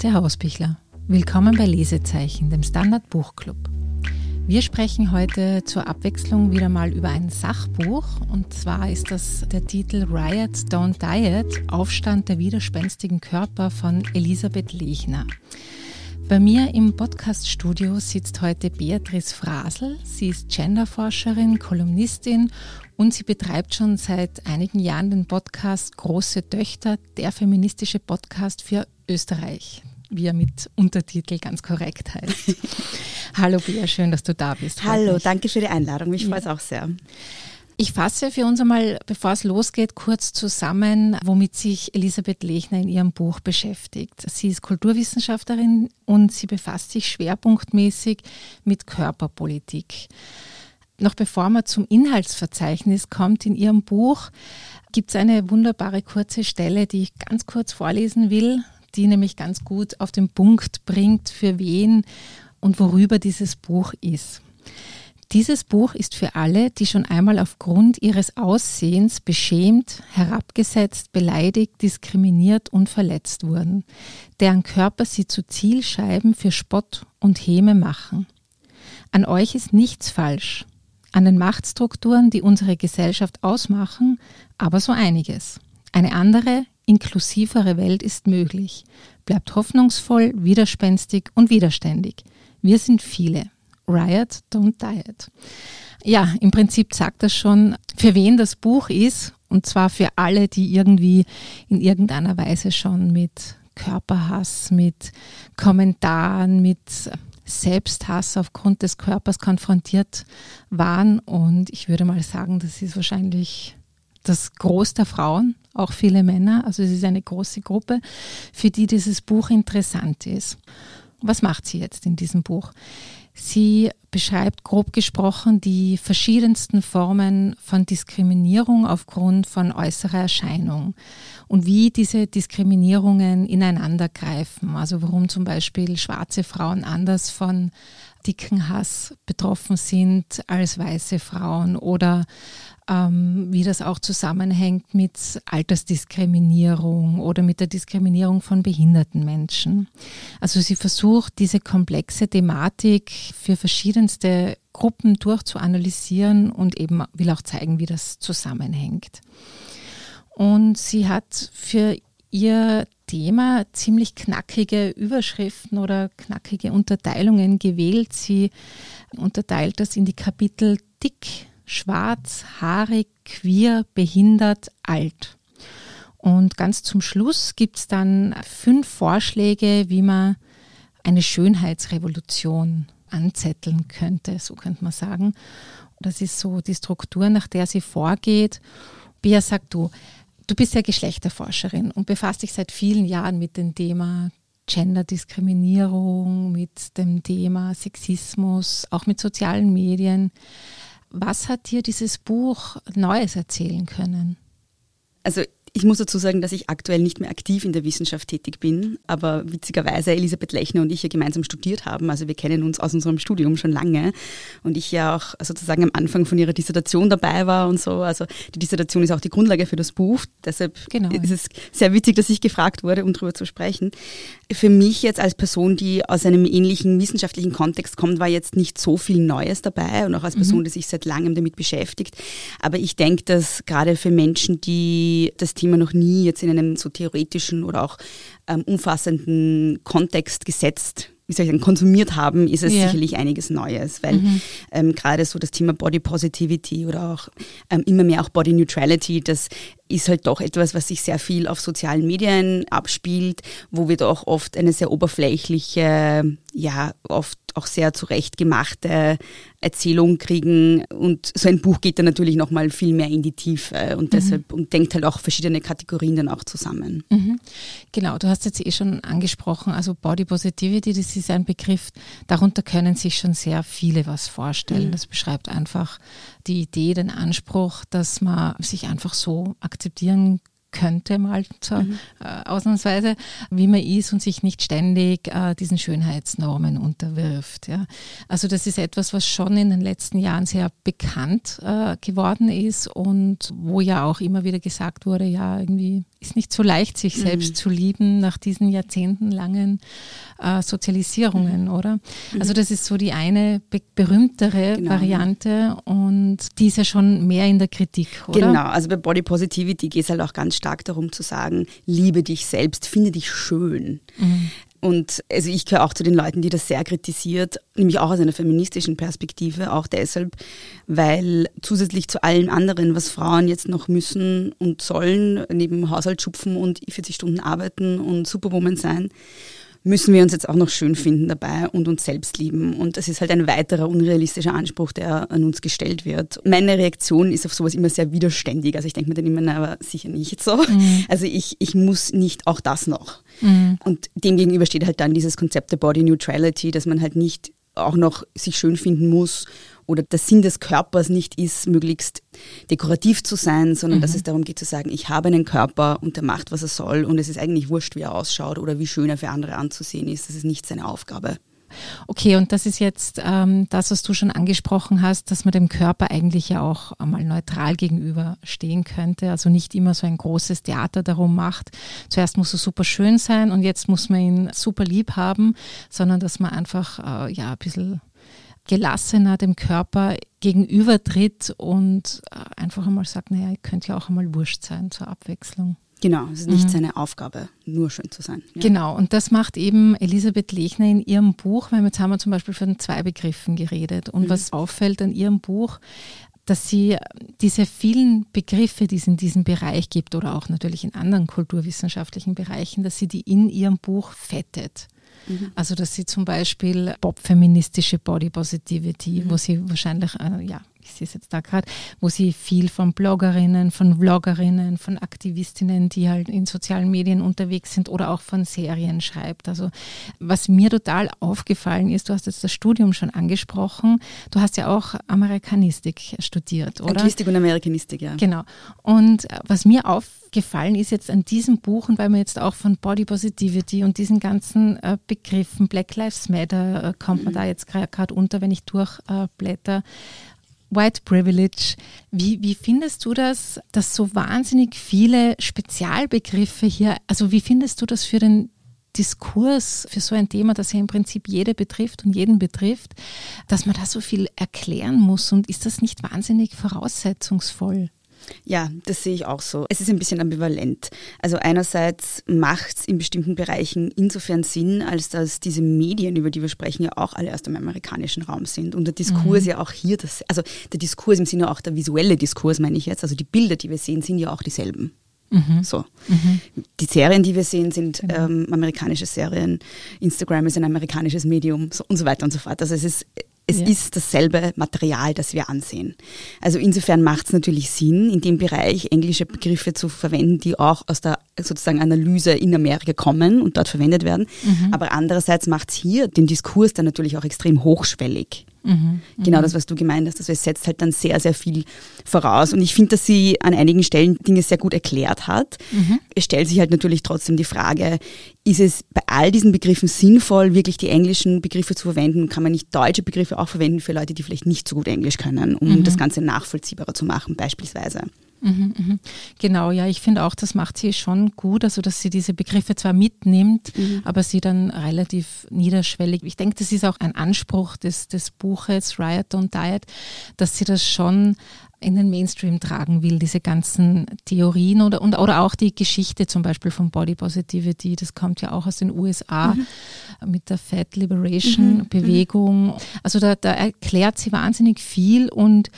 bin Beate Hausbichler. Willkommen bei Lesezeichen, dem Standard Buchclub. Wir sprechen heute zur Abwechslung wieder mal über ein Sachbuch und zwar ist das der Titel Riot Don't Diet, Aufstand der widerspenstigen Körper von Elisabeth Lechner. Bei mir im Podcaststudio sitzt heute Beatrice Frasel. Sie ist Genderforscherin, Kolumnistin und sie betreibt schon seit einigen Jahren den Podcast Große Töchter, der feministische Podcast für Österreich, wie er mit Untertitel ganz korrekt heißt. Hallo Bea, schön, dass du da bist. Hallo, danke für die Einladung. Mich ja. freut es auch sehr. Ich fasse für uns einmal, bevor es losgeht, kurz zusammen, womit sich Elisabeth Lechner in ihrem Buch beschäftigt. Sie ist Kulturwissenschaftlerin und sie befasst sich schwerpunktmäßig mit Körperpolitik. Noch bevor man zum Inhaltsverzeichnis kommt in ihrem Buch, gibt es eine wunderbare kurze Stelle, die ich ganz kurz vorlesen will, die nämlich ganz gut auf den Punkt bringt, für wen und worüber dieses Buch ist. Dieses Buch ist für alle, die schon einmal aufgrund ihres Aussehens beschämt, herabgesetzt, beleidigt, diskriminiert und verletzt wurden, deren Körper sie zu Zielscheiben für Spott und Häme machen. An euch ist nichts falsch, an den Machtstrukturen, die unsere Gesellschaft ausmachen, aber so einiges. Eine andere, inklusivere Welt ist möglich. Bleibt hoffnungsvoll, widerspenstig und widerständig. Wir sind viele. Riot, Don't Diet. Ja, im Prinzip sagt das schon, für wen das Buch ist, und zwar für alle, die irgendwie in irgendeiner Weise schon mit Körperhass, mit Kommentaren, mit Selbsthass aufgrund des Körpers konfrontiert waren. Und ich würde mal sagen, das ist wahrscheinlich das Groß der Frauen, auch viele Männer. Also es ist eine große Gruppe, für die dieses Buch interessant ist. Was macht sie jetzt in diesem Buch? Sie beschreibt grob gesprochen die verschiedensten Formen von Diskriminierung aufgrund von äußerer Erscheinung und wie diese Diskriminierungen ineinandergreifen. Also warum zum Beispiel schwarze Frauen anders von dicken Hass betroffen sind als weiße Frauen oder ähm, wie das auch zusammenhängt mit Altersdiskriminierung oder mit der Diskriminierung von behinderten Menschen. Also sie versucht, diese komplexe Thematik für verschiedenste Gruppen durchzuanalysieren und eben will auch zeigen, wie das zusammenhängt. Und sie hat für ihr Thema ziemlich knackige Überschriften oder knackige Unterteilungen gewählt. Sie unterteilt das in die Kapitel dick, schwarz, haarig, queer, behindert, alt. Und ganz zum Schluss gibt es dann fünf Vorschläge, wie man eine Schönheitsrevolution anzetteln könnte, so könnte man sagen. Das ist so die Struktur, nach der sie vorgeht. Bia, sag du, du bist ja Geschlechterforscherin und befasst dich seit vielen Jahren mit dem Thema Genderdiskriminierung, mit dem Thema Sexismus, auch mit sozialen Medien. Was hat dir dieses Buch Neues erzählen können? Also ich muss dazu sagen, dass ich aktuell nicht mehr aktiv in der Wissenschaft tätig bin, aber witzigerweise Elisabeth Lechner und ich ja gemeinsam studiert haben. Also wir kennen uns aus unserem Studium schon lange und ich ja auch sozusagen am Anfang von ihrer Dissertation dabei war und so. Also die Dissertation ist auch die Grundlage für das Buch. Deshalb genau. ist es sehr witzig, dass ich gefragt wurde, um darüber zu sprechen. Für mich jetzt als Person, die aus einem ähnlichen wissenschaftlichen Kontext kommt, war jetzt nicht so viel Neues dabei und auch als Person, mhm. die sich seit langem damit beschäftigt. Aber ich denke, dass gerade für Menschen, die das Thema noch nie jetzt in einem so theoretischen oder auch ähm, umfassenden Kontext gesetzt wie soll ich sagen, konsumiert haben, ist es ja. sicherlich einiges Neues, weil mhm. ähm, gerade so das Thema Body Positivity oder auch ähm, immer mehr auch Body Neutrality, das ist halt doch etwas, was sich sehr viel auf sozialen Medien abspielt, wo wir doch oft eine sehr oberflächliche, ja, oft auch sehr zurechtgemachte Erzählung kriegen. Und so ein Buch geht dann natürlich nochmal viel mehr in die Tiefe und mhm. deshalb und denkt halt auch verschiedene Kategorien dann auch zusammen. Mhm. Genau, du hast jetzt eh schon angesprochen, also Body Positivity, das ist ein Begriff, darunter können sich schon sehr viele was vorstellen. Mhm. Das beschreibt einfach die Idee, den Anspruch, dass man sich einfach so akzeptieren könnte, mal zur, mhm. äh, ausnahmsweise, wie man ist und sich nicht ständig äh, diesen Schönheitsnormen unterwirft. Ja. Also das ist etwas, was schon in den letzten Jahren sehr bekannt äh, geworden ist und wo ja auch immer wieder gesagt wurde, ja, irgendwie ist nicht so leicht, sich mhm. selbst zu lieben nach diesen jahrzehntelangen äh, Sozialisierungen, mhm. oder? Mhm. Also das ist so die eine be berühmtere genau. Variante und die ist ja schon mehr in der Kritik, oder? Genau, also bei Body Positivity geht es halt auch ganz stark darum zu sagen, liebe dich selbst, finde dich schön. Mhm. Und also ich gehöre auch zu den Leuten, die das sehr kritisiert, nämlich auch aus einer feministischen Perspektive, auch deshalb, weil zusätzlich zu allem anderen, was Frauen jetzt noch müssen und sollen, neben Haushalt schupfen und 40 Stunden arbeiten und Superwoman sein, müssen wir uns jetzt auch noch schön finden dabei und uns selbst lieben. Und das ist halt ein weiterer unrealistischer Anspruch, der an uns gestellt wird. Meine Reaktion ist auf sowas immer sehr widerständig. Also ich denke mir dann immer, na, aber sicher nicht so. Mhm. Also ich, ich muss nicht auch das noch. Mhm. Und demgegenüber steht halt dann dieses Konzept der Body Neutrality, dass man halt nicht auch noch sich schön finden muss oder der Sinn des Körpers nicht ist, möglichst dekorativ zu sein, sondern mhm. dass es darum geht zu sagen, ich habe einen Körper und der macht, was er soll und es ist eigentlich wurscht, wie er ausschaut oder wie schön er für andere anzusehen ist. Das ist nicht seine Aufgabe. Okay, und das ist jetzt ähm, das, was du schon angesprochen hast, dass man dem Körper eigentlich ja auch einmal neutral gegenüberstehen könnte. Also nicht immer so ein großes Theater darum macht. Zuerst muss er super schön sein und jetzt muss man ihn super lieb haben, sondern dass man einfach äh, ja ein bisschen gelassener dem Körper gegenübertritt und äh, einfach einmal sagt, naja, ich könnte ja auch einmal wurscht sein zur Abwechslung. Genau, es ist nicht mhm. seine Aufgabe, nur schön zu sein. Ja. Genau, und das macht eben Elisabeth Lechner in ihrem Buch, weil jetzt haben wir zum Beispiel von zwei Begriffen geredet. Und mhm. was auffällt an ihrem Buch, dass sie diese vielen Begriffe, die es in diesem Bereich gibt oder auch natürlich in anderen kulturwissenschaftlichen Bereichen, dass sie die in ihrem Buch fettet. Mhm. Also dass sie zum Beispiel Pop-feministische Body Positivity, mhm. wo sie wahrscheinlich, äh, ja, ich sehe es jetzt da gerade, wo sie viel von Bloggerinnen, von Vloggerinnen, von Aktivistinnen, die halt in sozialen Medien unterwegs sind oder auch von Serien schreibt. Also was mir total aufgefallen ist, du hast jetzt das Studium schon angesprochen, du hast ja auch Amerikanistik studiert, oder? Anglistik und Amerikanistik, ja. Genau. Und was mir aufgefallen ist jetzt an diesem Buch und weil man jetzt auch von Body Positivity und diesen ganzen äh, Begriffen, Black Lives Matter, äh, kommt man da jetzt gerade unter, wenn ich durchblätter. White Privilege. Wie, wie findest du das, dass so wahnsinnig viele Spezialbegriffe hier, also wie findest du das für den Diskurs, für so ein Thema, das ja im Prinzip jede betrifft und jeden betrifft, dass man da so viel erklären muss und ist das nicht wahnsinnig voraussetzungsvoll? Ja, das sehe ich auch so. Es ist ein bisschen ambivalent. Also einerseits macht es in bestimmten Bereichen insofern Sinn, als dass diese Medien, über die wir sprechen, ja auch alle aus dem amerikanischen Raum sind. Und der Diskurs mhm. ja auch hier, das, also der Diskurs im Sinne auch der visuelle Diskurs, meine ich jetzt, also die Bilder, die wir sehen, sind ja auch dieselben. Mhm. So. Mhm. Die Serien, die wir sehen, sind genau. ähm, amerikanische Serien. Instagram ist ein amerikanisches Medium so, und so weiter und so fort. Also es ist es ja. ist dasselbe Material, das wir ansehen. Also insofern macht es natürlich Sinn, in dem Bereich englische Begriffe zu verwenden, die auch aus der sozusagen Analyse in Amerika kommen und dort verwendet werden. Mhm. Aber andererseits macht es hier den Diskurs dann natürlich auch extrem hochschwellig. Mhm, genau mhm. das, was du gemeint hast. Also es setzt halt dann sehr, sehr viel voraus. Und ich finde, dass sie an einigen Stellen Dinge sehr gut erklärt hat. Mhm. Es stellt sich halt natürlich trotzdem die Frage, ist es bei all diesen Begriffen sinnvoll, wirklich die englischen Begriffe zu verwenden? Kann man nicht deutsche Begriffe auch verwenden für Leute, die vielleicht nicht so gut Englisch können, um mhm. das Ganze nachvollziehbarer zu machen, beispielsweise? Mhm, mhm. Genau, ja, ich finde auch, das macht sie schon gut, also dass sie diese Begriffe zwar mitnimmt, mhm. aber sie dann relativ niederschwellig. Ich denke, das ist auch ein Anspruch des, des Buches Riot Don't Diet, dass sie das schon in den Mainstream tragen will, diese ganzen Theorien oder, und, oder auch die Geschichte zum Beispiel von Body Positivity, das kommt ja auch aus den USA mhm. mit der Fat Liberation mhm. Bewegung. Also da, da erklärt sie wahnsinnig viel und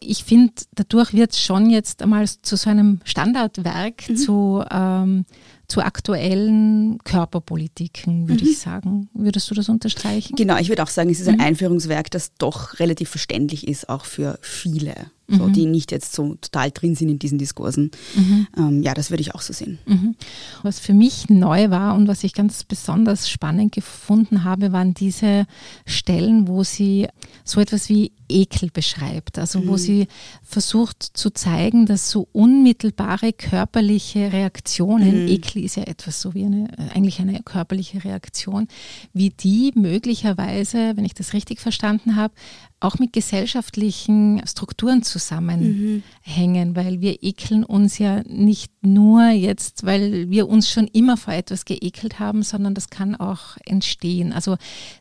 ich finde, dadurch wird es schon jetzt einmal zu so einem Standardwerk mhm. zu, ähm, zu aktuellen Körperpolitiken, würde mhm. ich sagen. Würdest du das unterstreichen? Genau, ich würde auch sagen, es ist ein mhm. Einführungswerk, das doch relativ verständlich ist, auch für viele so, mhm. die nicht jetzt so total drin sind in diesen Diskursen. Mhm. Ähm, ja, das würde ich auch so sehen. Mhm. Was für mich neu war und was ich ganz besonders spannend gefunden habe, waren diese Stellen, wo sie so etwas wie Ekel beschreibt. Also wo mhm. sie versucht zu zeigen, dass so unmittelbare körperliche Reaktionen, mhm. Ekel ist ja etwas so wie eine, eigentlich eine körperliche Reaktion, wie die möglicherweise, wenn ich das richtig verstanden habe, auch mit gesellschaftlichen Strukturen zusammenhängen, mhm. weil wir ekeln uns ja nicht nur jetzt, weil wir uns schon immer vor etwas geekelt haben, sondern das kann auch entstehen. Also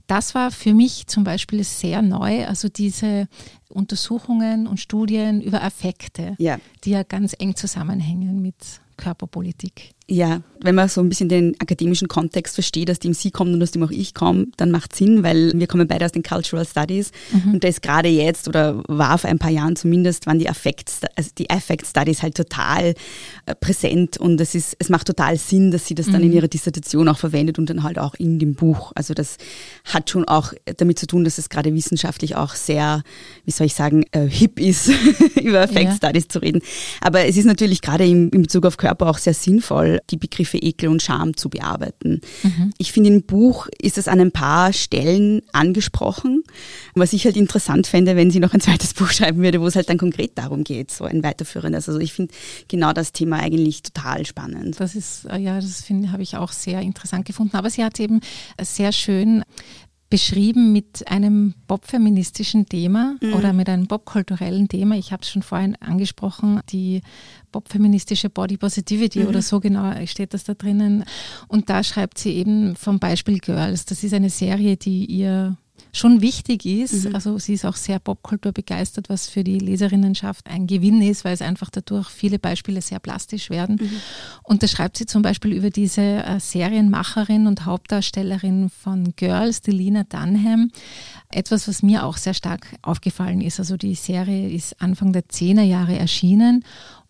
das war für mich zum Beispiel sehr neu, also diese Untersuchungen und Studien über Affekte, ja. die ja ganz eng zusammenhängen mit Körperpolitik. Ja, wenn man so ein bisschen den akademischen Kontext versteht, aus dem Sie kommen und aus dem auch ich komme, dann macht Sinn, weil wir kommen beide aus den Cultural Studies mhm. und da ist gerade jetzt oder war vor ein paar Jahren zumindest, waren die Affect, also die Affect Studies halt total äh, präsent und es ist, es macht total Sinn, dass sie das dann mhm. in ihrer Dissertation auch verwendet und dann halt auch in dem Buch. Also das hat schon auch damit zu tun, dass es gerade wissenschaftlich auch sehr, wie soll ich sagen, äh, hip ist, über Affect ja. Studies zu reden. Aber es ist natürlich gerade in, in Bezug auf Körper auch sehr sinnvoll, die Begriffe Ekel und Scham zu bearbeiten. Mhm. Ich finde, im Buch ist es an ein paar Stellen angesprochen, was ich halt interessant fände, wenn sie noch ein zweites Buch schreiben würde, wo es halt dann konkret darum geht, so ein weiterführendes. Also ich finde genau das Thema eigentlich total spannend. Das ist, äh, ja, das finde, habe ich auch sehr interessant gefunden. Aber sie hat eben sehr schön beschrieben mit einem popfeministischen Thema mhm. oder mit einem popkulturellen Thema. Ich habe es schon vorhin angesprochen, die popfeministische Body Positivity mhm. oder so genau steht das da drinnen. Und da schreibt sie eben vom Beispiel Girls. Das ist eine Serie, die ihr schon wichtig ist. Mhm. Also sie ist auch sehr Popkultur begeistert, was für die Leserinnenschaft ein Gewinn ist, weil es einfach dadurch viele Beispiele sehr plastisch werden. Mhm. Und da schreibt sie zum Beispiel über diese äh, Serienmacherin und Hauptdarstellerin von Girls, die Lina Dunham. Etwas, was mir auch sehr stark aufgefallen ist. Also die Serie ist Anfang der 10er Jahre erschienen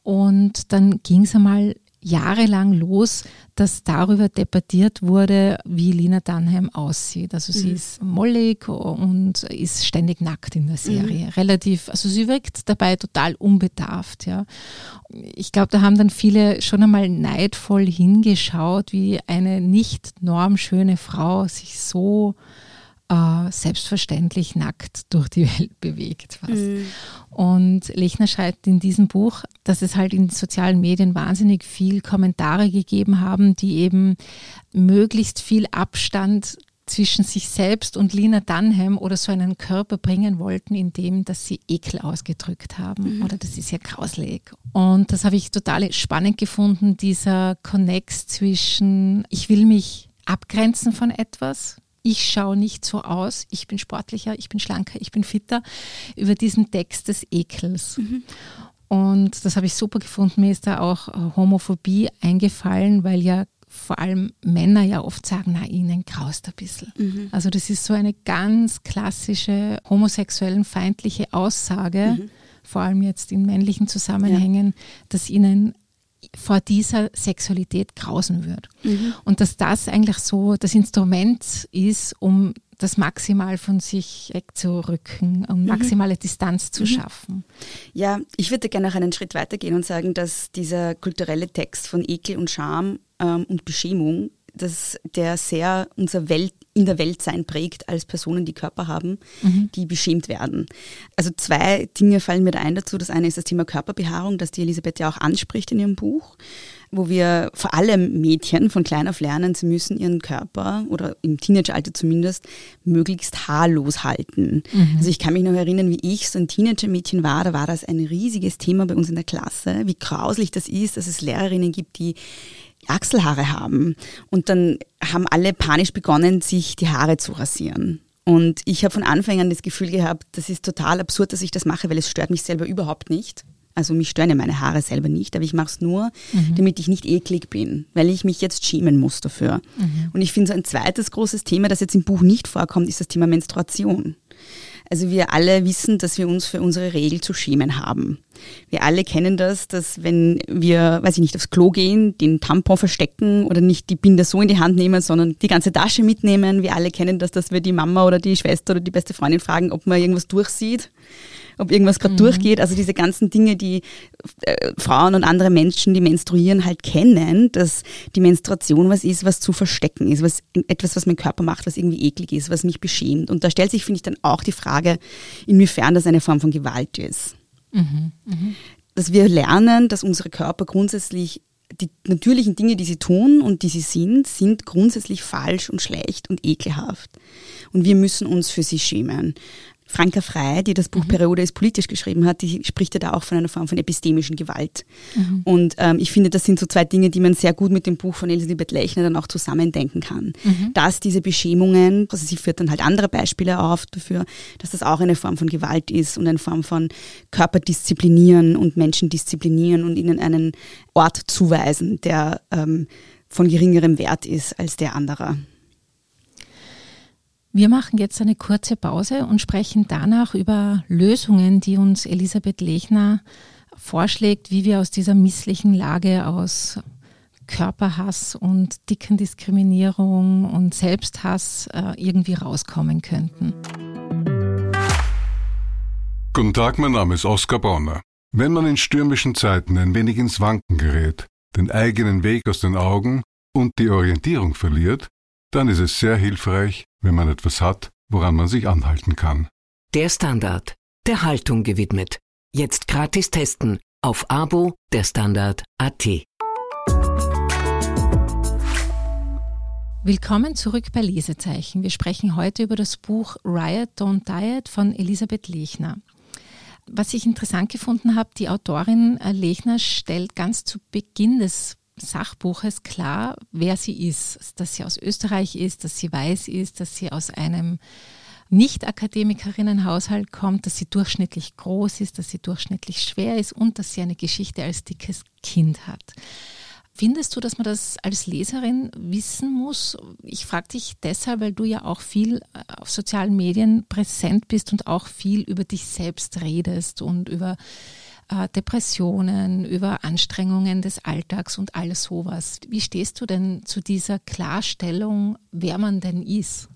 und dann ging es einmal jahrelang los, dass darüber debattiert wurde, wie Lina Dunham aussieht. Also sie mhm. ist mollig und ist ständig nackt in der Serie. Mhm. Relativ, also sie wirkt dabei total unbedarft. Ja. Ich glaube, da haben dann viele schon einmal neidvoll hingeschaut, wie eine nicht normschöne Frau sich so äh, selbstverständlich nackt durch die Welt bewegt. Fast. Mhm. Und Lechner schreibt in diesem Buch, dass es halt in sozialen Medien wahnsinnig viel Kommentare gegeben haben, die eben möglichst viel Abstand zwischen sich selbst und Lina Dunham oder so einen Körper bringen wollten, indem dass sie Ekel ausgedrückt haben. Mhm. Oder das ist ja grauslig. Und das habe ich total spannend gefunden, dieser Connex zwischen, ich will mich abgrenzen von etwas, ich schaue nicht so aus, ich bin sportlicher, ich bin schlanker, ich bin fitter, über diesen Text des Ekels. Mhm. Und das habe ich super gefunden. Mir ist da auch äh, Homophobie eingefallen, weil ja vor allem Männer ja oft sagen, na, ihnen graust ein bisschen. Mhm. Also das ist so eine ganz klassische homosexuellen feindliche Aussage, mhm. vor allem jetzt in männlichen Zusammenhängen, ja. dass ihnen vor dieser Sexualität grausen wird. Mhm. Und dass das eigentlich so das Instrument ist, um das maximal von sich wegzurücken, um mhm. maximale mhm. Distanz zu mhm. schaffen. Ja, ich würde gerne noch einen Schritt weitergehen und sagen, dass dieser kulturelle Text von Ekel und Scham ähm, und Beschämung dass der sehr unser Welt, in der Welt sein prägt als Personen, die Körper haben, mhm. die beschämt werden. Also zwei Dinge fallen mir da ein dazu. Das eine ist das Thema Körperbehaarung, das die Elisabeth ja auch anspricht in ihrem Buch, wo wir vor allem Mädchen von klein auf lernen, sie müssen ihren Körper oder im Teenageralter zumindest möglichst haarlos halten. Mhm. Also ich kann mich noch erinnern, wie ich so ein Teenager-Mädchen war, da war das ein riesiges Thema bei uns in der Klasse, wie grauslich das ist, dass es Lehrerinnen gibt, die Achselhaare haben. Und dann haben alle panisch begonnen, sich die Haare zu rasieren. Und ich habe von Anfang an das Gefühl gehabt, das ist total absurd, dass ich das mache, weil es stört mich selber überhaupt nicht. Also mich stören ja meine Haare selber nicht, aber ich mache es nur, mhm. damit ich nicht eklig bin, weil ich mich jetzt schämen muss dafür. Mhm. Und ich finde so ein zweites großes Thema, das jetzt im Buch nicht vorkommt, ist das Thema Menstruation. Also wir alle wissen, dass wir uns für unsere Regel zu schämen haben. Wir alle kennen das, dass wenn wir, weiß ich nicht, aufs Klo gehen, den Tampon verstecken oder nicht die Binde so in die Hand nehmen, sondern die ganze Tasche mitnehmen. Wir alle kennen das, dass wir die Mama oder die Schwester oder die beste Freundin fragen, ob man irgendwas durchsieht ob irgendwas gerade mhm. durchgeht. Also diese ganzen Dinge, die äh, Frauen und andere Menschen, die menstruieren, halt kennen, dass die Menstruation was ist, was zu verstecken ist, was etwas, was mein Körper macht, was irgendwie eklig ist, was mich beschämt. Und da stellt sich, finde ich, dann auch die Frage, inwiefern das eine Form von Gewalt ist. Mhm. Mhm. Dass wir lernen, dass unsere Körper grundsätzlich die natürlichen Dinge, die sie tun und die sie sind, sind grundsätzlich falsch und schlecht und ekelhaft. Und wir müssen uns für sie schämen. Franka Frey, die das Buch mhm. Periode ist politisch geschrieben hat, die spricht ja da auch von einer Form von epistemischen Gewalt. Mhm. Und ähm, ich finde, das sind so zwei Dinge, die man sehr gut mit dem Buch von Elisabeth Lechner dann auch zusammendenken kann. Mhm. Dass diese Beschämungen, also sie führt dann halt andere Beispiele auf dafür, dass das auch eine Form von Gewalt ist und eine Form von Körper disziplinieren und Menschen disziplinieren und ihnen einen Ort zuweisen, der ähm, von geringerem Wert ist als der anderer. Wir machen jetzt eine kurze Pause und sprechen danach über Lösungen, die uns Elisabeth Lechner vorschlägt, wie wir aus dieser misslichen Lage aus Körperhass und Dickendiskriminierung und Selbsthass äh, irgendwie rauskommen könnten. Guten Tag, mein Name ist Oskar Bonner. Wenn man in stürmischen Zeiten ein wenig ins Wanken gerät, den eigenen Weg aus den Augen und die Orientierung verliert, dann ist es sehr hilfreich, wenn man etwas hat, woran man sich anhalten kann. Der Standard, der Haltung gewidmet. Jetzt gratis testen auf Abo der Standard.at. Willkommen zurück bei Lesezeichen. Wir sprechen heute über das Buch Riot Don't Diet von Elisabeth Lechner. Was ich interessant gefunden habe, die Autorin äh, Lechner stellt ganz zu Beginn des Sachbuches klar, wer sie ist, dass sie aus Österreich ist, dass sie weiß ist, dass sie aus einem Nicht-Akademikerinnenhaushalt kommt, dass sie durchschnittlich groß ist, dass sie durchschnittlich schwer ist und dass sie eine Geschichte als dickes Kind hat. Findest du, dass man das als Leserin wissen muss? Ich frage dich deshalb, weil du ja auch viel äh, auf sozialen Medien präsent bist und auch viel über dich selbst redest und über äh, Depressionen, über Anstrengungen des Alltags und alles sowas. Wie stehst du denn zu dieser Klarstellung, wer man denn ist?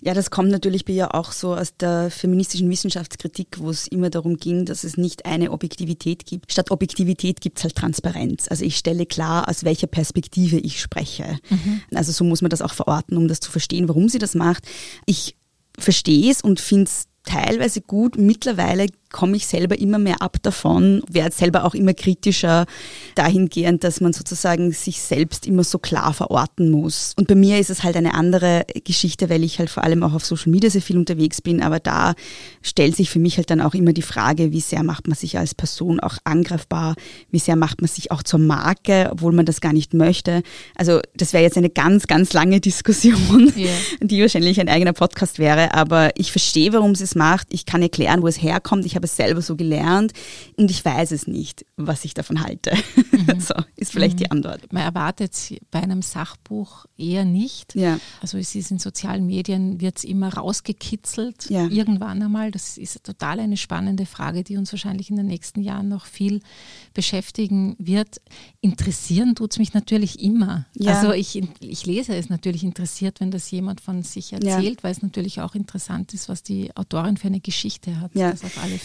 Ja, das kommt natürlich bei ihr auch so aus der feministischen Wissenschaftskritik, wo es immer darum ging, dass es nicht eine Objektivität gibt. Statt Objektivität gibt es halt Transparenz. Also ich stelle klar, aus welcher Perspektive ich spreche. Mhm. Also so muss man das auch verorten, um das zu verstehen, warum sie das macht. Ich verstehe es und finde es teilweise gut. Mittlerweile komme ich selber immer mehr ab davon, werde selber auch immer kritischer dahingehend, dass man sozusagen sich selbst immer so klar verorten muss. Und bei mir ist es halt eine andere Geschichte, weil ich halt vor allem auch auf Social Media sehr viel unterwegs bin, aber da stellt sich für mich halt dann auch immer die Frage, wie sehr macht man sich als Person auch angreifbar, wie sehr macht man sich auch zur Marke, obwohl man das gar nicht möchte. Also das wäre jetzt eine ganz, ganz lange Diskussion, yeah. die wahrscheinlich ein eigener Podcast wäre, aber ich verstehe, warum sie es macht. Ich kann erklären, wo es herkommt. Ich habe es selber so gelernt und ich weiß es nicht, was ich davon halte. Mhm. so ist vielleicht mhm. die Antwort. Man erwartet bei einem Sachbuch eher nicht. Ja. Also es ist in sozialen Medien, wird es immer rausgekitzelt, ja. irgendwann einmal. Das ist total eine spannende Frage, die uns wahrscheinlich in den nächsten Jahren noch viel beschäftigen wird. Interessieren tut es mich natürlich immer. Ja. Also ich, ich lese es natürlich interessiert, wenn das jemand von sich erzählt, weil es natürlich auch interessant ist, was die Autorin für eine Geschichte hat. Ja.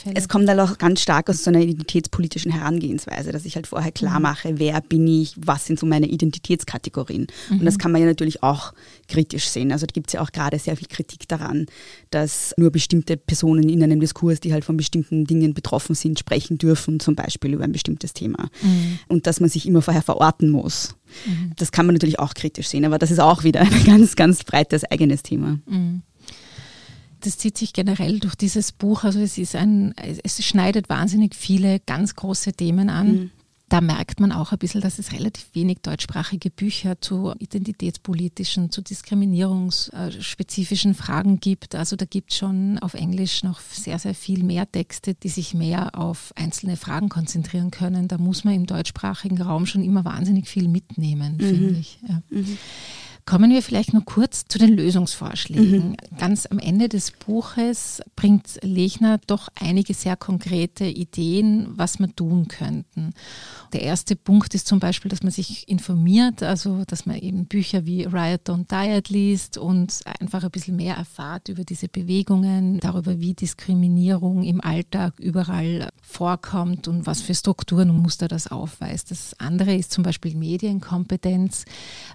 Fälle. Es kommt halt auch ganz stark aus so einer identitätspolitischen Herangehensweise, dass ich halt vorher klar mhm. mache, wer bin ich, was sind so meine Identitätskategorien. Mhm. Und das mhm. kann man ja natürlich auch kritisch sehen. Also da gibt es ja auch gerade sehr viel Kritik daran, dass nur bestimmte Personen in einem Diskurs, die halt von bestimmten Dingen betroffen sind, sprechen dürfen, zum Beispiel über ein bestimmtes Thema. Mhm. Und dass man sich immer vorher verorten muss. Mhm. Das kann man natürlich auch kritisch sehen, aber das ist auch wieder ein ganz, ganz breites eigenes Thema. Mhm das zieht sich generell durch dieses Buch. Also es ist ein, es schneidet wahnsinnig viele ganz große Themen an. Mhm. Da merkt man auch ein bisschen, dass es relativ wenig deutschsprachige Bücher zu identitätspolitischen, zu diskriminierungsspezifischen Fragen gibt. Also da gibt es schon auf Englisch noch sehr, sehr viel mehr Texte, die sich mehr auf einzelne Fragen konzentrieren können. Da muss man im deutschsprachigen Raum schon immer wahnsinnig viel mitnehmen, mhm. finde ich. Ja. Mhm. Kommen wir vielleicht nur kurz zu den Lösungsvorschlägen. Mhm. Ganz am Ende des Buches bringt Lechner doch einige sehr konkrete Ideen, was man tun könnten. Der erste Punkt ist zum Beispiel, dass man sich informiert, also dass man eben Bücher wie Riot Don't Diet liest und einfach ein bisschen mehr erfahrt über diese Bewegungen, darüber, wie Diskriminierung im Alltag überall vorkommt und was für Strukturen und Muster das aufweist. Das andere ist zum Beispiel Medienkompetenz,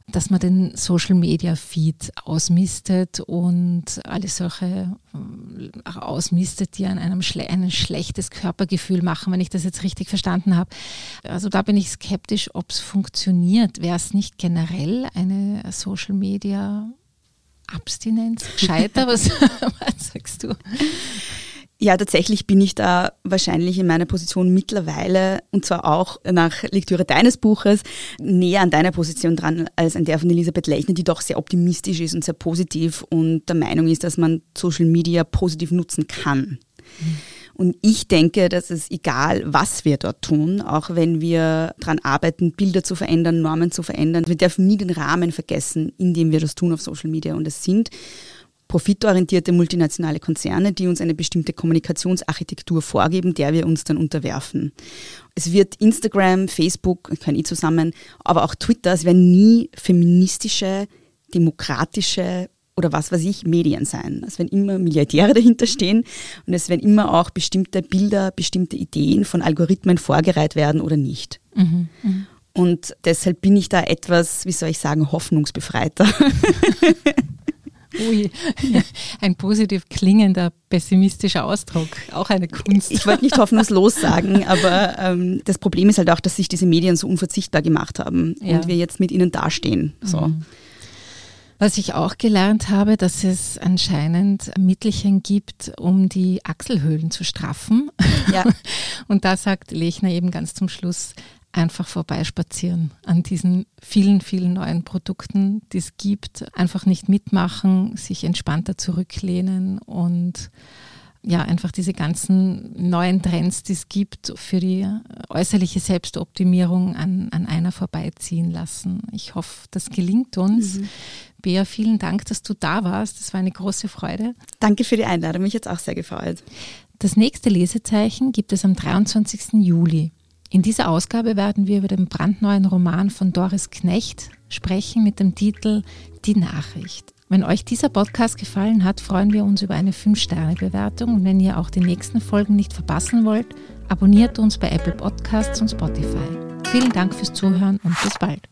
dass man den Social Media Feed ausmistet und alle solche äh, ausmistet, die an einem schle ein schlechtes Körpergefühl machen, wenn ich das jetzt richtig verstanden habe. Also da bin ich skeptisch, ob es funktioniert. Wäre es nicht generell eine Social Media Abstinenz gescheiter? was, was sagst du? Ja, tatsächlich bin ich da wahrscheinlich in meiner Position mittlerweile, und zwar auch nach Lektüre deines Buches, näher an deiner Position dran als an der von Elisabeth Lechner, die doch sehr optimistisch ist und sehr positiv und der Meinung ist, dass man Social Media positiv nutzen kann. Mhm. Und ich denke, dass es egal, was wir dort tun, auch wenn wir daran arbeiten, Bilder zu verändern, Normen zu verändern, wir dürfen nie den Rahmen vergessen, in dem wir das tun auf Social Media. Und es sind profitorientierte multinationale Konzerne, die uns eine bestimmte Kommunikationsarchitektur vorgeben, der wir uns dann unterwerfen. Es wird Instagram, Facebook, kann ich zusammen, aber auch Twitter, es werden nie feministische, demokratische oder was weiß ich, Medien sein. Es werden immer Milliardäre dahinter stehen und es werden immer auch bestimmte Bilder, bestimmte Ideen von Algorithmen vorgereiht werden oder nicht. Mhm, mh. Und deshalb bin ich da etwas, wie soll ich sagen, hoffnungsbefreiter. Ui, ein positiv klingender, pessimistischer Ausdruck, auch eine Kunst. Ich wollte nicht hoffnungslos sagen, aber ähm, das Problem ist halt auch, dass sich diese Medien so unverzichtbar gemacht haben ja. und wir jetzt mit ihnen dastehen. So. Mhm. Was ich auch gelernt habe, dass es anscheinend Mittelchen gibt, um die Achselhöhlen zu straffen. Ja. Und da sagt Lechner eben ganz zum Schluss, einfach vorbeispazieren an diesen vielen, vielen neuen Produkten, die es gibt. Einfach nicht mitmachen, sich entspannter zurücklehnen und ja, einfach diese ganzen neuen Trends, die es gibt, für die äußerliche Selbstoptimierung an, an einer vorbeiziehen lassen. Ich hoffe, das gelingt uns. Mhm. Bea, vielen Dank, dass du da warst. Das war eine große Freude. Danke für die Einladung. Mich jetzt auch sehr gefreut. Das nächste Lesezeichen gibt es am 23. Juli. In dieser Ausgabe werden wir über den brandneuen Roman von Doris Knecht sprechen mit dem Titel Die Nachricht. Wenn euch dieser Podcast gefallen hat, freuen wir uns über eine 5-Sterne-Bewertung und wenn ihr auch die nächsten Folgen nicht verpassen wollt, abonniert uns bei Apple Podcasts und Spotify. Vielen Dank fürs Zuhören und bis bald.